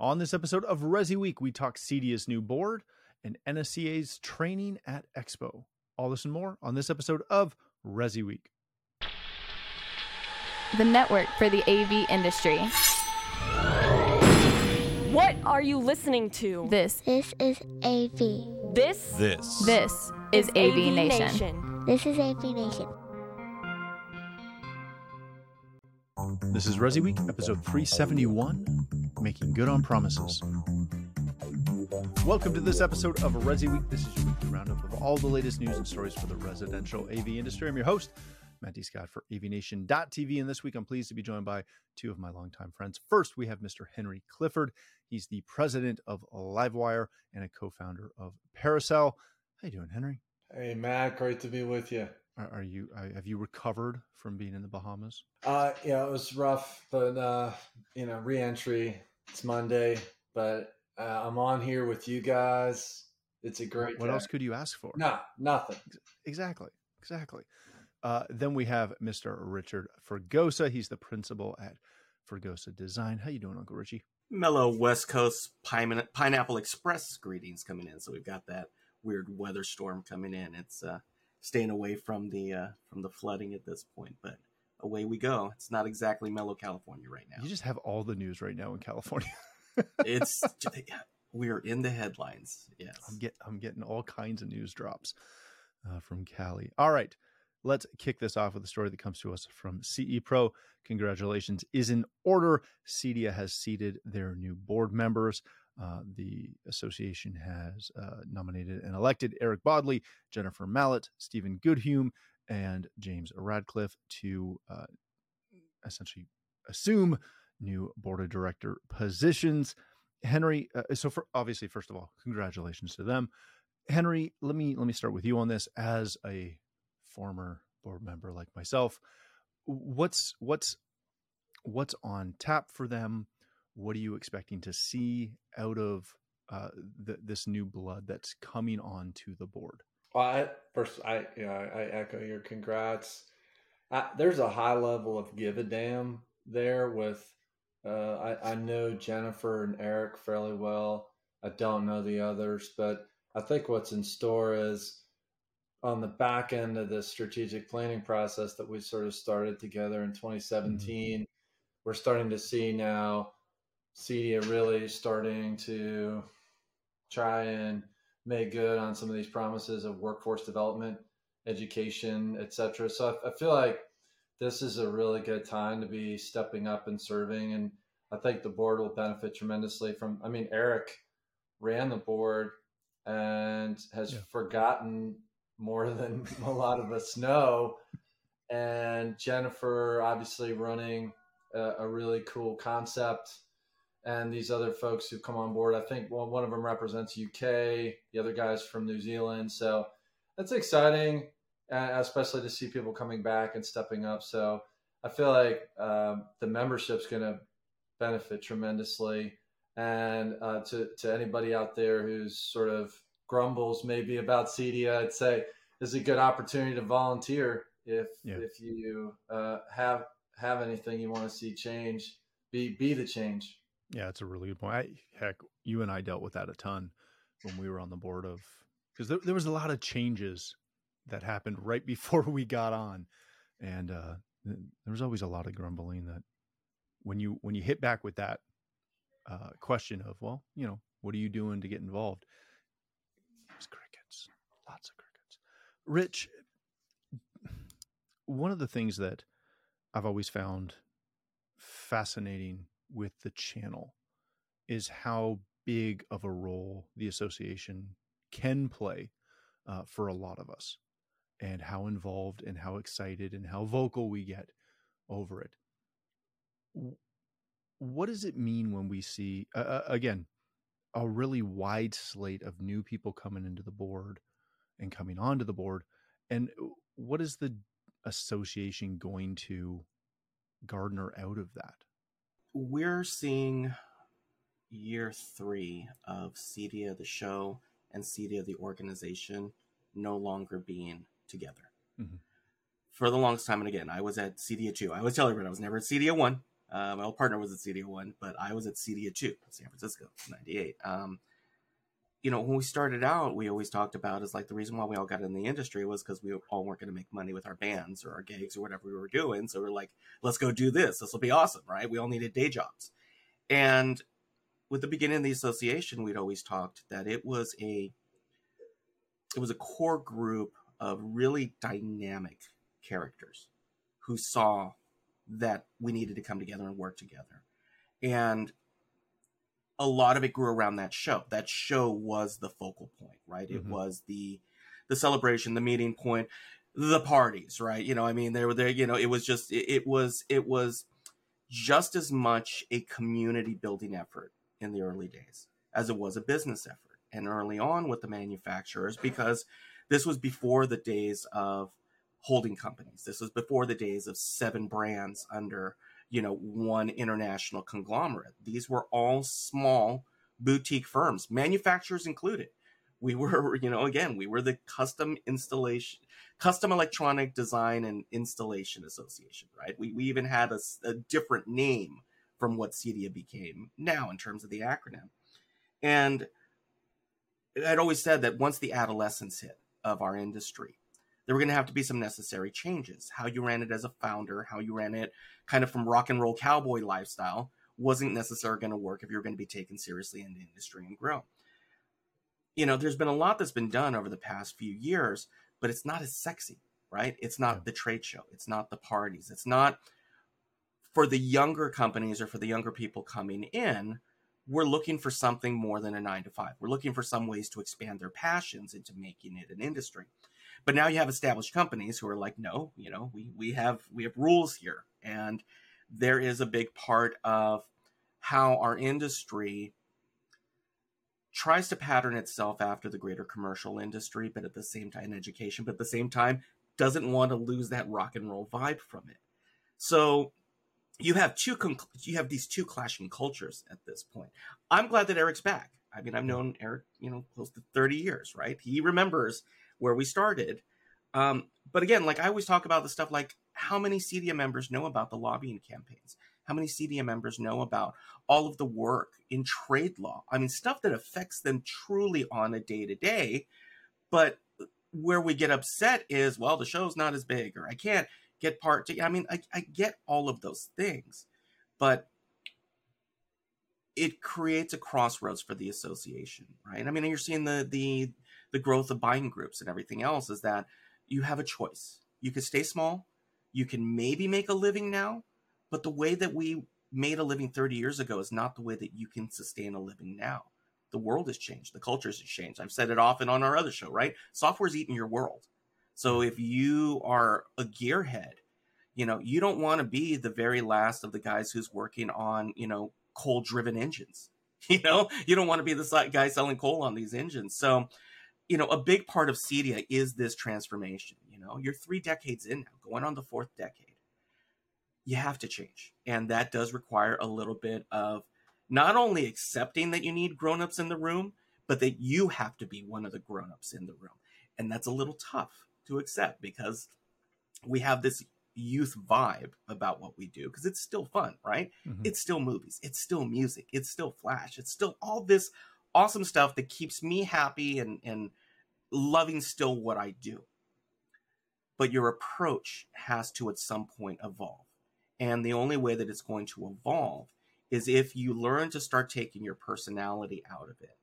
On this episode of Resi Week, we talk CEDIA's new board and NSCA's training at Expo. All this and more on this episode of Resi Week. The network for the AV industry. What are you listening to? This, This is AV. This This. this is AV, Nation. This is AV Nation. This is Resi Week, episode 371 Making Good on Promises. Welcome to this episode of Resi Week. This is your weekly roundup of all the latest news and stories for the residential AV industry. I'm your host, Matt D. Scott for AVNation.tv. And this week I'm pleased to be joined by two of my longtime friends. First, we have Mr. Henry Clifford. He's the president of Livewire and a co founder of Parasol. How you doing, Henry? Hey Matt, great to be with you. Are, are you uh, have you recovered from being in the Bahamas? Uh, yeah, it was rough, but uh, you know, reentry. It's Monday, but uh, I'm on here with you guys. It's a great. What day. else could you ask for? No, nothing. Exactly. Exactly. Uh, then we have Mr. Richard Fregosa. He's the principal at Fregosa Design. How you doing, Uncle Richie? mellow West Coast pine- Pineapple Express greetings coming in. So we've got that weird weather storm coming in. It's uh, staying away from the uh, from the flooding at this point, but away we go. It's not exactly mellow California right now. You just have all the news right now in California. It's we're in the headlines. Yes. I'm get I'm getting all kinds of news drops uh, from Cali. All right, let's kick this off with a story that comes to us from CE Pro. Congratulations is in order. CEDIA has seated their new board members. Uh, the association has uh, nominated and elected Eric Bodley, Jennifer Mallet, Stephen Goodhume, and James Radcliffe to uh, essentially assume new board of director positions. Henry, uh, so for obviously, first of all, congratulations to them. Henry, let me let me start with you on this as a former board member like myself. What's what's what's on tap for them? What are you expecting to see out of uh, the, this new blood that's coming onto the board? Well, I, first, I yeah, I echo your congrats. I, there's a high level of give a damn there with. Uh, I, I know Jennifer and Eric fairly well. I don't know the others, but I think what's in store is on the back end of the strategic planning process that we sort of started together in 2017. We're starting to see now CEDIA really starting to try and make good on some of these promises of workforce development, education, etc. So I, I feel like this is a really good time to be stepping up and serving. And I think the board will benefit tremendously from, I mean, Eric ran the board and has Yeah. forgotten more than a lot of us know. And Jennifer, obviously, running a, a really cool concept. And these other folks who come on board, I think one, one of them represents UK, the other guy's from New Zealand. So that's exciting, uh, especially to see people coming back and stepping up. So I feel like um, the membership's going to benefit tremendously. And uh, to, to anybody out there who's sort of grumbles maybe about CEDIA, I'd say this is a good opportunity to volunteer if Yeah. if you uh, have have anything you want to see change. Be be the change. Yeah, it's a really good point. I, heck, you and I dealt with that a ton when we were on the board of because there, there was a lot of changes that happened right before we got on, and uh, there was always a lot of grumbling that when you when you hit back with that uh, question of well, you know, what are you doing to get involved? It was crickets, lots of crickets. Rich, one of the things that I've always found fascinating with the channel is how big of a role the association can play uh, for a lot of us and how involved and how excited and how vocal we get over it. What does it mean when we see uh, again a really wide slate of new people coming into the board and coming onto the board? And what is the association going to garner out of that We're seeing year three of CEDIA the show and CEDIA the organization no longer being together. Mhm. For the longest time, and again, I was at CEDIA two. I always tell everyone I was never at CEDIA one. Uh, my old partner was at Cedia One, but I was at Cedia Two, San Francisco, '98. Um, you know, when we started out, we always talked about is like the reason why we all got in the industry was because we all weren't going to make money with our bands or our gigs or whatever we were doing. So we're like, let's go do this. This will be awesome, right? We all needed day jobs. And with the beginning of the association, we'd always talked that it was a it was a core group of really dynamic characters who saw that we needed to come together and work together. And a lot of it grew around that show. That show was the focal point, right? Mm-hmm. It was the the celebration, the meeting point, the parties, right? You know, I mean, there were there. You know, it was just it, it was it was just as much a community building effort in the early days as it was a business effort. And early on with the manufacturers, because this was before the days of holding companies. This was before the days of seven brands under you know one international conglomerate. These were all small boutique firms manufacturers included. We were you know again we were the custom installation custom electronic design and installation association right? We, we even had a, a different name from what cedia became now in terms of the acronym. And i'd always said that once the adolescence hit of our industry there were going to have to be some necessary changes. How you ran it as a founder, how you ran it kind of from rock and roll cowboy lifestyle wasn't necessarily going to work if you were going to be taken seriously in the industry and grow. You know, there's been a lot that's been done over the past few years, but it's not as sexy, right? It's not the trade show, it's not the parties, it's not for the younger companies or for the younger people coming in. We're looking for something more than a nine to five. We're looking for some ways to expand their passions into making it an industry. But now you have established companies who are like, no, you know, we we have we have rules here, and there is a big part of how our industry tries to pattern itself after the greater commercial industry, but at the same time, education, but at the same time, doesn't want to lose that rock and roll vibe from it. So you have two you have these two clashing cultures at this point. I'm glad that Eric's back. I mean, I've known Eric, you know, close to 30 years, right? He remembers where we started. Um, but again, like I always talk about the stuff like how many CEDIA members know about the lobbying campaigns? How many CEDIA members know about all of the work in trade law? I mean, stuff that affects them truly on a day to day. But where we get upset is, well, the show's not as big, or I can't get part. To, I mean, I, I get all of those things, but it creates a crossroads for the association, right? I mean, you're seeing the the the growth of buying groups and everything else is that you have a choice. You can stay small, you can maybe make a living now, but the way that we made a living 30 years ago is not the way that you can sustain a living now. The world has changed, the culture has changed. I've said it often on our other show, right? Software's eating your world. So if you are a gearhead, you know, you don't want to be the very last of the guys who's working on, you know, coal driven engines. You know, you don't want to be the guy selling coal on these engines. So you know, a big part of Cedia is this transformation. You know, you're three decades in now, going on the fourth decade. You have to change. And that does require a little bit of not only accepting that you need grown-ups in the room, but that you have to be one of the grown-ups in the room. And that's a little tough to accept because we have this youth vibe about what we do because it's still fun, right? Mm-hmm. It's still movies, it's still music, it's still flash, it's still all this awesome stuff that keeps me happy and and loving still what I do. But your approach has to at some point evolve. And the only way that it's going to evolve is if you learn to start taking your personality out of it.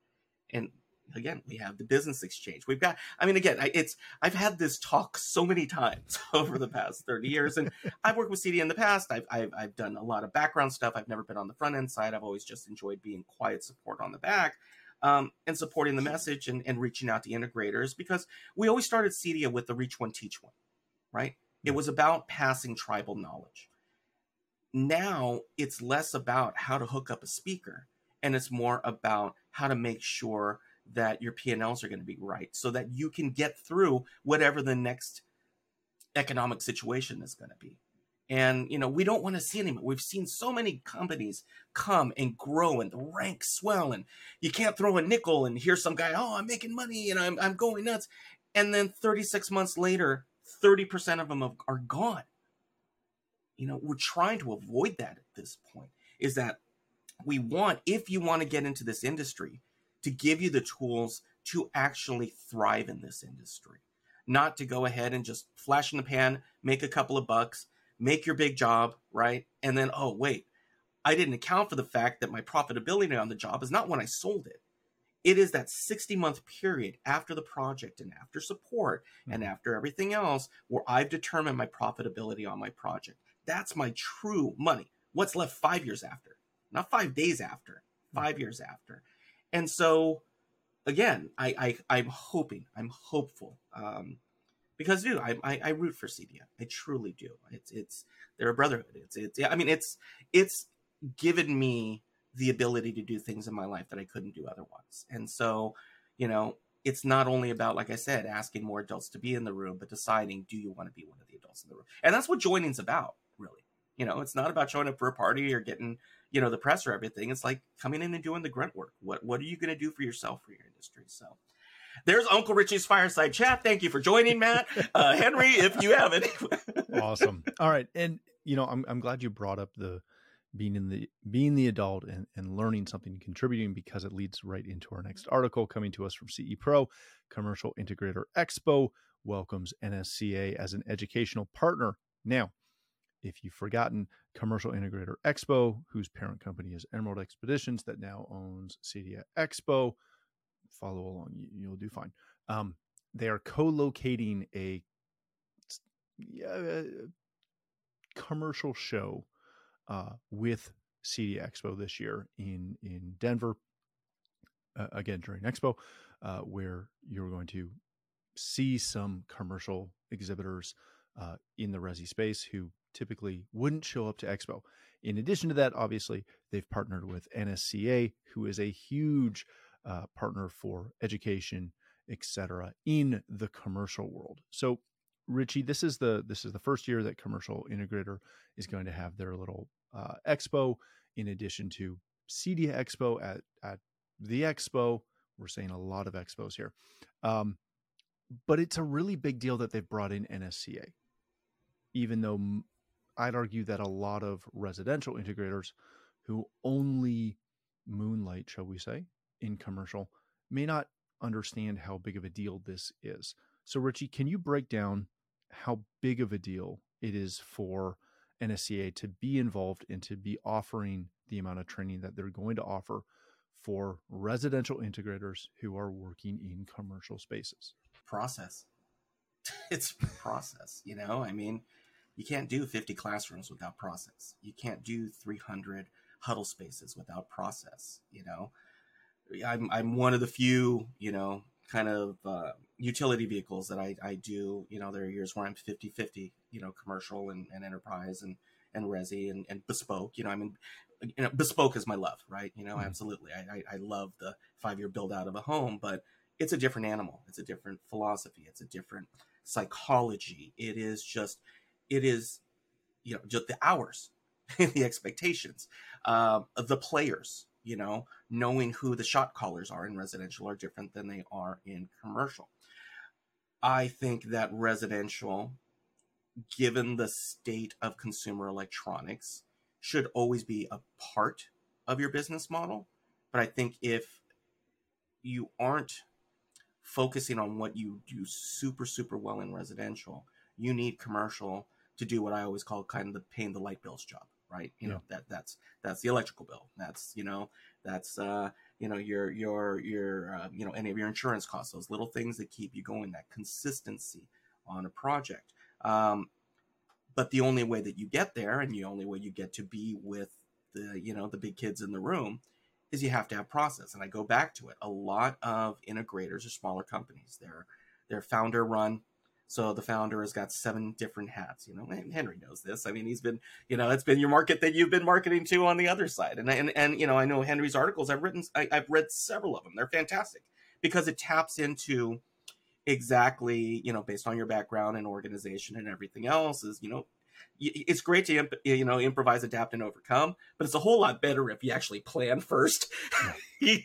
And again, we have the business exchange. We've got, I mean, again, it's, I've had this talk so many times over the past 30 years. And I've worked with CEDIA in the past. I've, I've, I've done a lot of background stuff. I've never been on the front end side. I've always just enjoyed being quiet support on the back um, and supporting the message and, and reaching out to integrators because we always started Cedia with the Reach One, Teach One, right? It was about passing tribal knowledge. Now it's less about how to hook up a speaker and it's more about how to make sure that your P&Ls are going to be right so that you can get through whatever the next economic situation is going to be. And you know, we don't want to see anymore. We've seen so many companies come and grow and the ranks swell, and you can't throw a nickel and hear some guy, oh, I'm making money and I'm I'm going nuts. And then 36 months later, 30% of them are gone. you know, we're trying to avoid that at this point. Is that we want, if you want to get into this industry, to give you the tools to actually thrive in this industry, not to go ahead and just flash in the pan, make a couple of bucks, make your big job, right? And then, oh, wait, I didn't account for the fact that my profitability on the job is not when I sold it. It is that 60 month period after the project and after support mm-hmm. and after everything else where I've determined my profitability on my project. That's my true money. What's left five years after? Not five days after, five mm-hmm. years after. And so, again, I, I I'm hoping, I'm hopeful, um, because dude, I, I, I root for CEDIA. I truly do. It's it's they're a brotherhood. It's it's yeah. I mean it's it's given me the ability to do things in my life that I couldn't do otherwise. And so, you know, it's not only about like I said, asking more adults to be in the room, but deciding do you want to be one of the adults in the room. And that's what joining's about, really. You know, it's not about showing up for a party or getting you know the press or everything. It's like coming in and doing the grunt work. What what are you going to do for yourself for your industry? So there's Uncle Richie's fireside chat. Thank you for joining, Matt. Uh, Henry, if you have it. awesome. All right, and you know, I'm I'm glad you brought up the being in the being the adult and, and learning something contributing because it leads right into our next article coming to us from ce pro commercial integrator expo welcomes nsca as an educational partner now if you've forgotten commercial integrator expo whose parent company is emerald expositions that now owns cedia expo follow along, you, will do fine. Um, they are co-locating a, a commercial show uh, with CEDIA Expo this year in in Denver. Uh, again during Expo, uh, where you're going to see some commercial exhibitors uh, in the Resi space who typically wouldn't show up to Expo. In addition to that, obviously, they've partnered with NSCA, who is a huge uh, partner for education, etc., in the commercial world. So, Richie, this is the this is the first year that Commercial Integrator is going to have their little uh, expo, in addition to CEDIA Expo at at the expo. We're saying a lot of expos here, um, but it's a really big deal that they've brought in NSCA, even though I'd argue that a lot of residential integrators who only moonlight, shall we say, in commercial may not understand how big of a deal this is. So, Richie, can you break down how big of a deal it is for NSCA to be involved and to be offering the amount of training that they're going to offer for residential integrators who are working in commercial spaces? Process. It's process, you know? I mean, you can't do 50 classrooms without process. You can't do 300 huddle spaces without process, you know? I'm I'm one of the few, you know, kind of uh, utility vehicles that I, I do. You know, there are years where I'm 50 50, you know, commercial and, and enterprise and, and resi and, and bespoke. You know, I mean, you know, bespoke is my love, right? You know, mm-hmm. absolutely. I, I, I love the five year build out of a home, but it's a different animal. It's a different philosophy. It's a different psychology. It is just, it is, you know, just the hours, the expectations, uh, the players, you know, knowing who the shot callers are in residential are different than they are in commercial. I think that residential, given the state of consumer electronics, should always be a part of your business model. But I think if you aren't focusing on what you do super, super well in residential, you need commercial to do what I always call kind of the paying the light bills job right? You yeah. know that that's that's the electrical bill. That's you know that's uh you know your your your uh, you know any of your insurance costs those little things that keep you going that consistency on a project. Um but the only way that you get there and the only way you get to be with the you know the big kids in the room is you have to have process. And i go back to it. A lot of integrators are smaller companies. They're they're founder run so the founder has got seven different hats. You know, Henry knows this. I mean, he's been, you know, it's been your market that you've been marketing to on the other side. And and and you know, I know Henry's articles. I've written, I, I've read several of them. They're fantastic because it taps into exactly, you know, based on your background and organization and everything else. Is you know, it's great to you know improvise, adapt, and overcome, but it's a whole lot better if you actually plan first. you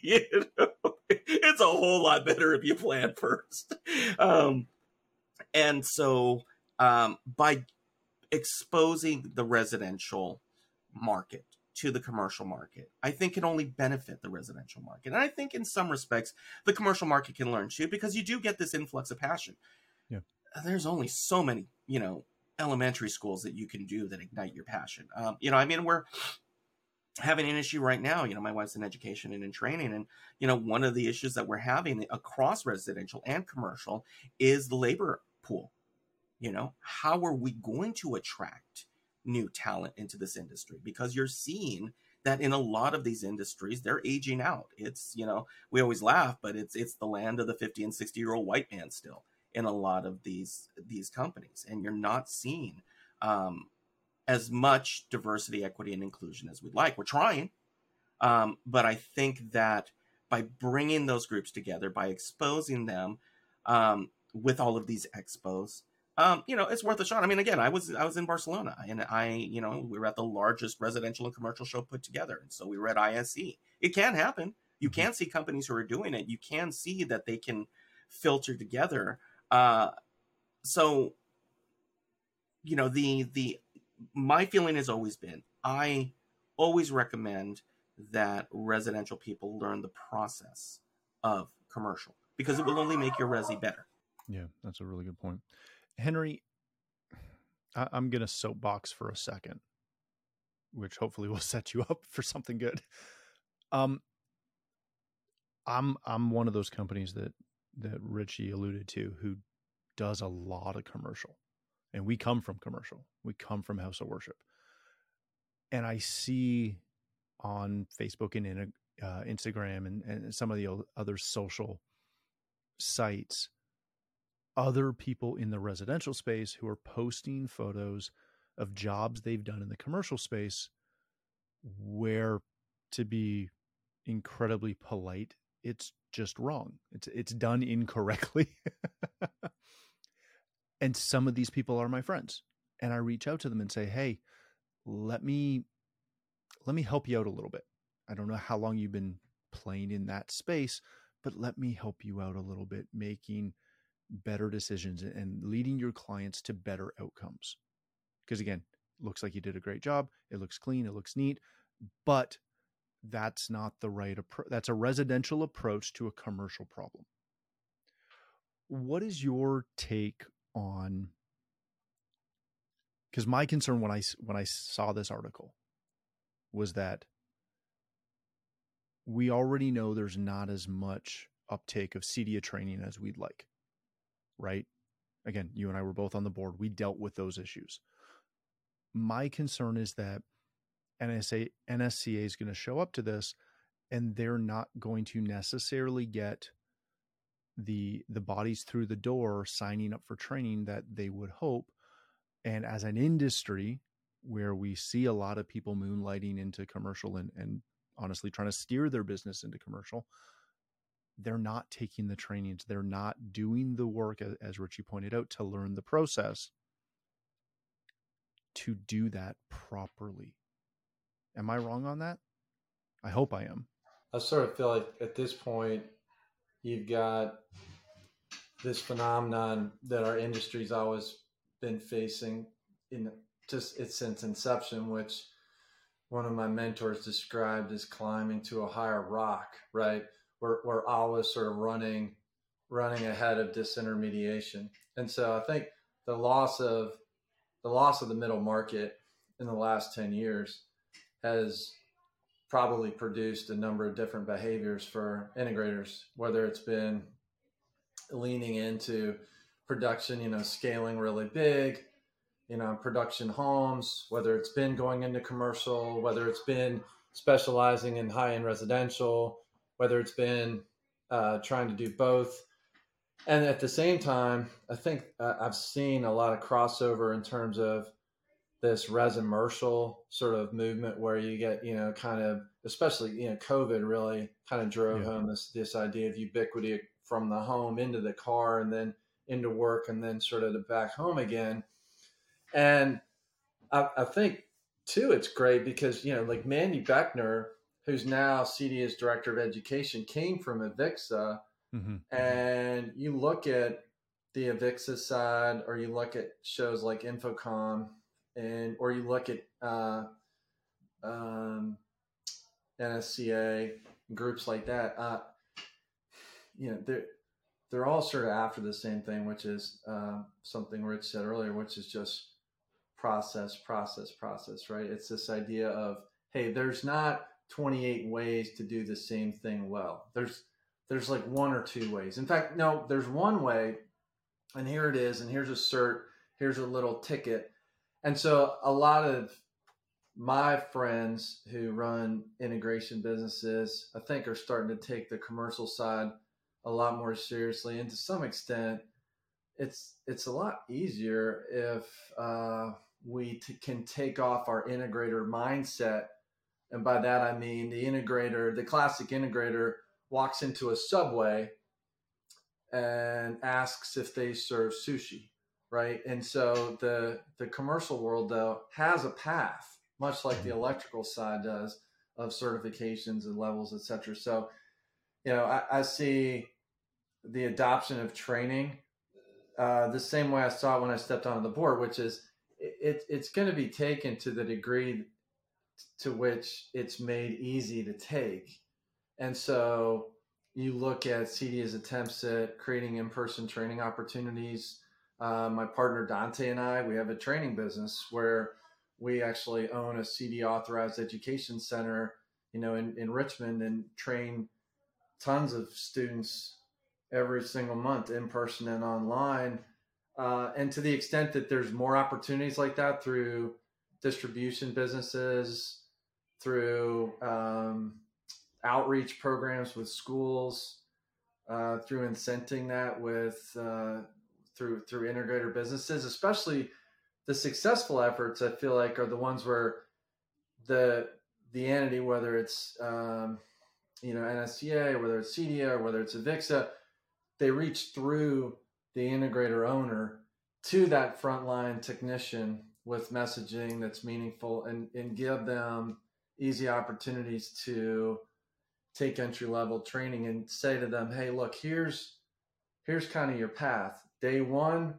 know, it's a whole lot better if you plan first. Um, and so um, by exposing the residential market to the commercial market, I think can only benefit the residential market. And I think in some respects, the commercial market can learn too, because you do get this influx of passion. Yeah. There's only so many, you know, elementary schools that you can do that ignite your passion. Um, you know, I mean, we're having an issue right now. You know, my wife's in education and in training, and you know, one of the issues that we're having across residential and commercial is the labor pool. You know, how are we going to attract new talent into this industry? Because you're seeing that in a lot of these industries they're aging out it's you know we always laugh but it's it's the land of the 50 and 60 year old white man still in a lot of these these companies and you're not seeing um, as much diversity equity and inclusion as we'd like we're trying um, but i think that by bringing those groups together by exposing them um, with all of these expos um, you know, it's worth a shot. I mean, again, I was I was in Barcelona, and I, you know, we were at the largest residential and commercial show put together, and so we were at ISE. It can happen. You mm-hmm. can see companies who are doing it. You can see that they can filter together. Uh, so, you know, the the my feeling has always been I always recommend that residential people learn the process of commercial because it will only make your resi better. Yeah, that's a really good point. Henry, I- I'm going to soapbox for a second, which hopefully will set you up for something good. Um, I'm I'm one of those companies that that Richie alluded to who does a lot of commercial, and we come from commercial. We come from House of Worship, and I see on Facebook and in, uh, Instagram and, and some of the other social sites other people in the residential space who are posting photos of jobs they've done in the commercial space where to be incredibly polite it's just wrong. It's it's done incorrectly. And some of these people are my friends and i reach out to them and say hey let me let me help you out a little bit. I don't know how long you've been playing in that space but let me help you out a little bit making better decisions and leading your clients to better outcomes. Because again, looks like you did a great job. It looks clean, it looks neat, but that's not the right approach. That's a residential approach to a commercial problem. What is your take on because my concern when I when I saw this article was that we already know there's not as much uptake of CEDIA training as we'd like right? Again, you and I were both on the board. We dealt with those issues. My concern is that NSA NSCA is going to show up to this and they're not going to necessarily get the the bodies through the door signing up for training that they would hope and as an industry where we see a lot of people moonlighting into commercial and, and honestly trying to steer their business into commercial they're not taking the trainings they're not doing the work as richie pointed out to learn the process to do that properly. Am i wrong on that? I hope i am. I sort of feel like at this point you've got this phenomenon that our industry's always been facing in just its since inception which one of my mentors described as climbing to a higher rock right we're, we're always sort of running running ahead of disintermediation. And so I think the loss of the loss of the middle market in the last 10 years has probably produced a number of different behaviors for integrators, whether it's been leaning into production, you know, scaling really big, you know, production homes, whether it's been going into commercial, whether it's been specializing in high end residential, whether it's been uh, trying to do both. And at the same time, I think uh, I've seen a lot of crossover in terms of this resimercial sort of movement where you get, you know, kind of, especially, you know, COVID really kind of drove yeah. home this, this idea of ubiquity from the home into the car and then into work and then sort of back home again. And I, I think too, it's great because, you know, like Mandy Beckner who's now CEDIA's director of education, came from Avixa. Mm-hmm. And you look at the Avixa side, or you look at shows like InfoComm, and or you look at uh, um, NSCA groups like that, uh, you know, they're they're all sort of after the same thing, which is uh, something Rich said earlier, which is just process, process, process. Right? It's this idea of hey, there's not 28 ways to do the same thing well. There's there's like one or two ways. In fact, no, there's one way, and here it is, and here's a cert, here's a little ticket. And so a lot of my friends who run integration businesses, I think, are starting to take the commercial side a lot more seriously, and to some extent, it's it's a lot easier if uh, we t- can take off our integrator mindset, and by that I mean the integrator, the classic integrator walks into a subway and asks if they serve sushi, right? And so the the commercial world though has a path, much like the electrical side does, of certifications and levels, etc. So, you know, I, I, see the adoption of training uh, the same way I saw it when I stepped onto the board, which is it, it's going to be taken to the degree to which it's made easy to take and so you look at CEDIA's attempts at creating in-person training opportunities. Uh, my partner Dante and I, we have a training business where we actually own a CEDIA authorized education center, you know, in, in Richmond and train tons of students every single month in person and online. Uh, and to the extent that there's more opportunities like that through distribution businesses, through um, outreach programs with schools, uh, through incenting that with uh, through through integrator businesses, especially the successful efforts. I feel like are the ones where the the entity, whether it's um, you know NSCA, whether it's CEDIA, or whether it's Avixa, they reach through the integrator owner to that frontline technician with messaging that's meaningful and, and give them easy opportunities to take entry level training and say to them, hey, look, here's here's kind of your path. Day one,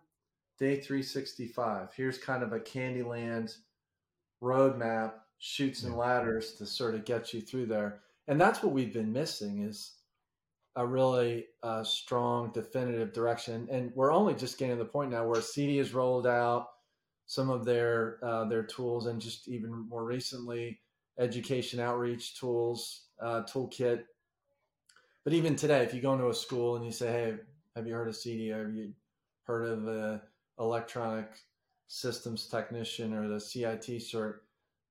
day 365. Here's kind of a Candyland roadmap, Chutes and ladders to sort of get you through there. And that's what we've been missing is a really uh, strong, definitive direction. And we're only just getting to the point now where CEDIA is rolled out some of their uh, their tools, and just even more recently, education outreach tools uh, toolkit. But even today, if you go into a school and you say, "Hey, have you heard of CEDIA? Have you heard of the electronic systems technician or the CIT cert?"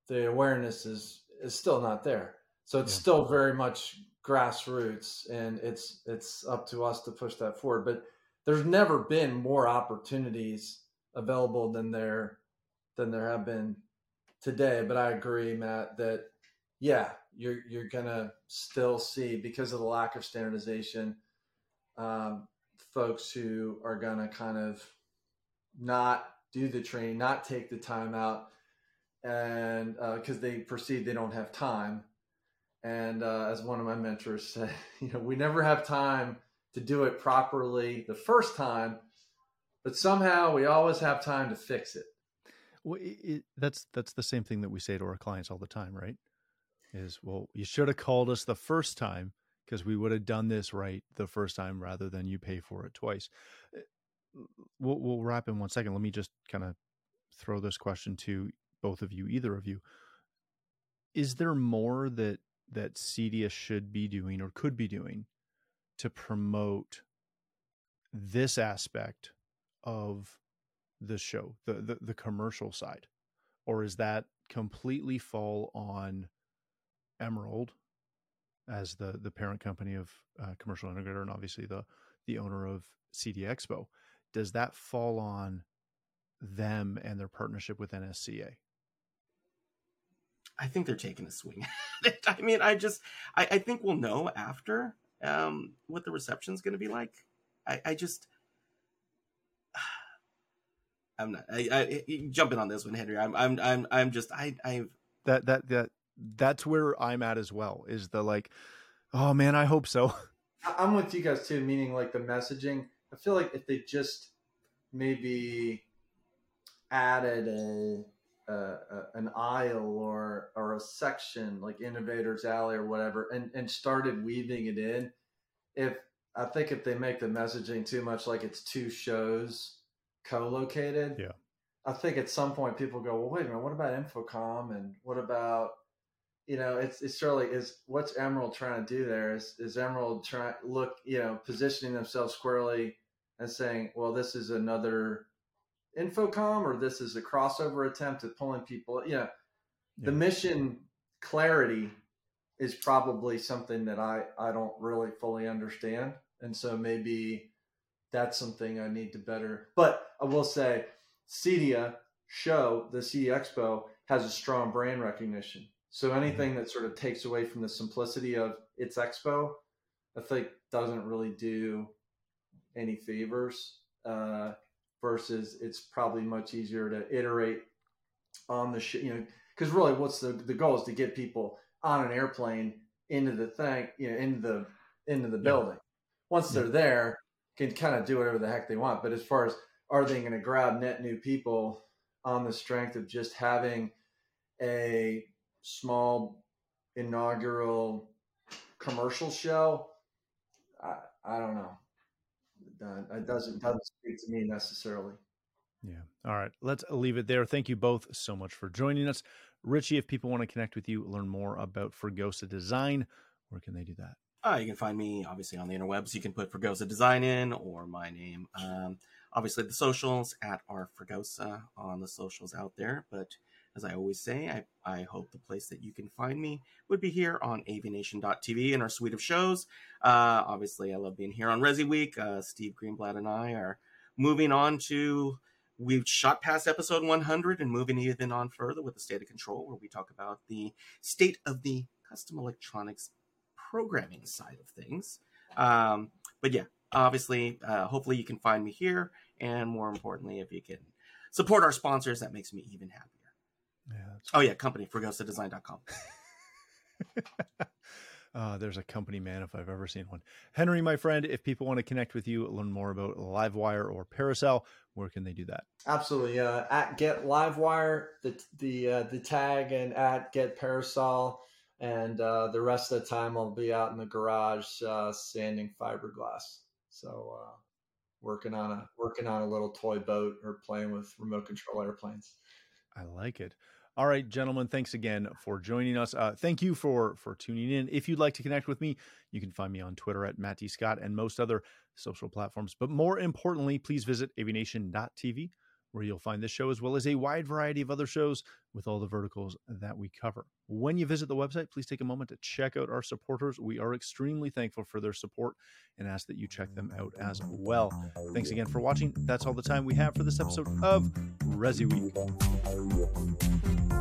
The awareness is is still not there. So it's yeah. still very much grassroots, and it's it's up to us to push that forward. But there's never been more opportunities available than there than there have been today. But I agree, Matt, that yeah, you're you're gonna still see because of the lack of standardization, um, folks who are gonna kind of not do the training, not take the time out, and because uh, they perceive they don't have time. And uh, as one of my mentors said, you know, we never have time to do it properly the first time, but somehow we always have time to fix it. Well, it, it, that's that's the same thing that we say to our clients all the time, right? is well you should have called us the first time because we would have done this right the first time rather than you pay for it twice eh, we'll, we'll wrap in one second let me just kind of throw this question to both of you either of you is there more that that CEDIA should be doing or could be doing to promote this aspect of the show the, the the commercial side or is that completely fall on Emerald as the the parent company of uh, Commercial Integrator and obviously the the owner of CEDIA Expo. Does that fall on them and their partnership with NSCA? I think they're taking a swing. I mean, I just I, I think we'll know after um, what the reception's going to be like. I, I just I'm not. I, I jumping on this one, Henry. I'm I'm I'm I'm just I I've that that that that's where I'm at as well. Is the like, oh man, I hope so. I'm with you guys too. Meaning like the messaging. I feel like if they just maybe added a a, a, an aisle or or a section like Innovators Alley or whatever, and and started weaving it in, if I think if they make the messaging too much like it's two shows co-located, Yeah. I think at some point people go, well, wait a minute, what about InfoComm and what about you know, it's it's surely is what's Emerald trying to do there? Is is Emerald trying look, you know, positioning themselves squarely and saying, well, this is another InfoComm or this is a crossover attempt at pulling people. You know, the mission clarity is probably something that I I don't really fully understand, and so maybe that's something I need to better. But I will say, CEDIA show the CEDIA Expo has a strong brand recognition. So anything that sort of takes away from the simplicity of its expo, I think doesn't really do any favors. Uh, versus, it's probably much easier to iterate on the sh- you know because really, what's the the goal is to get people on an airplane into the thing, you know, into the into the Yeah. building. Once Yeah. they're there, can kind of do whatever the heck they want. But as far as are they going to grab net new people on the strength of just having a small inaugural commercial show? I, I don't know. It doesn't doesn't speak to me necessarily. Yeah. All right. Let's leave it there. Thank you both so much for joining us. Richie, if people want to connect with you, learn more about Fregosa Design, where can they do that? Uh, you can find me obviously on the interwebs. You can put Fregosa Design in or my name. Um, obviously, the socials at our Fregosa on the socials out there. But as I always say, I, I hope the place that you can find me would be here on AVNation.tv in our suite of shows. Uh, obviously, I love being here on Resi Week. Uh, Steve Greenblatt and I are moving on to. We've shot past episode 100 and moving even on further with the state of control, where we talk about the state of the custom electronics programming side of things. Um, but yeah, obviously, uh, hopefully you can find me here, and more importantly, if you can support our sponsors, that makes me even happier. Yeah. Oh yeah, company fregosadesign.com. Uh, there's a company man if I've ever seen one. Henry, my friend, if people want to connect with you, learn more about Livewire or Parasol, where can they do that? Absolutely. Uh, at Get Livewire, the the uh, the tag, and at Get Parasol, and uh, the rest of the time I'll be out in the garage uh, sanding fiberglass. So uh, working on a working on a little toy boat or playing with remote control airplanes. I like it. All right, gentlemen, thanks again for joining us. Uh, thank you for for tuning in. If you'd like to connect with me, you can find me on Twitter at Matt D. Scott and most other social platforms. But more importantly, please visit aviation.tv, where you'll find this show as well as a wide variety of other shows with all the verticals that we cover. When you visit the website, please take a moment to check out our supporters. We are extremely thankful for their support and ask that you check them out as well. Thanks again for watching. That's all the time we have for this episode of Resi Week.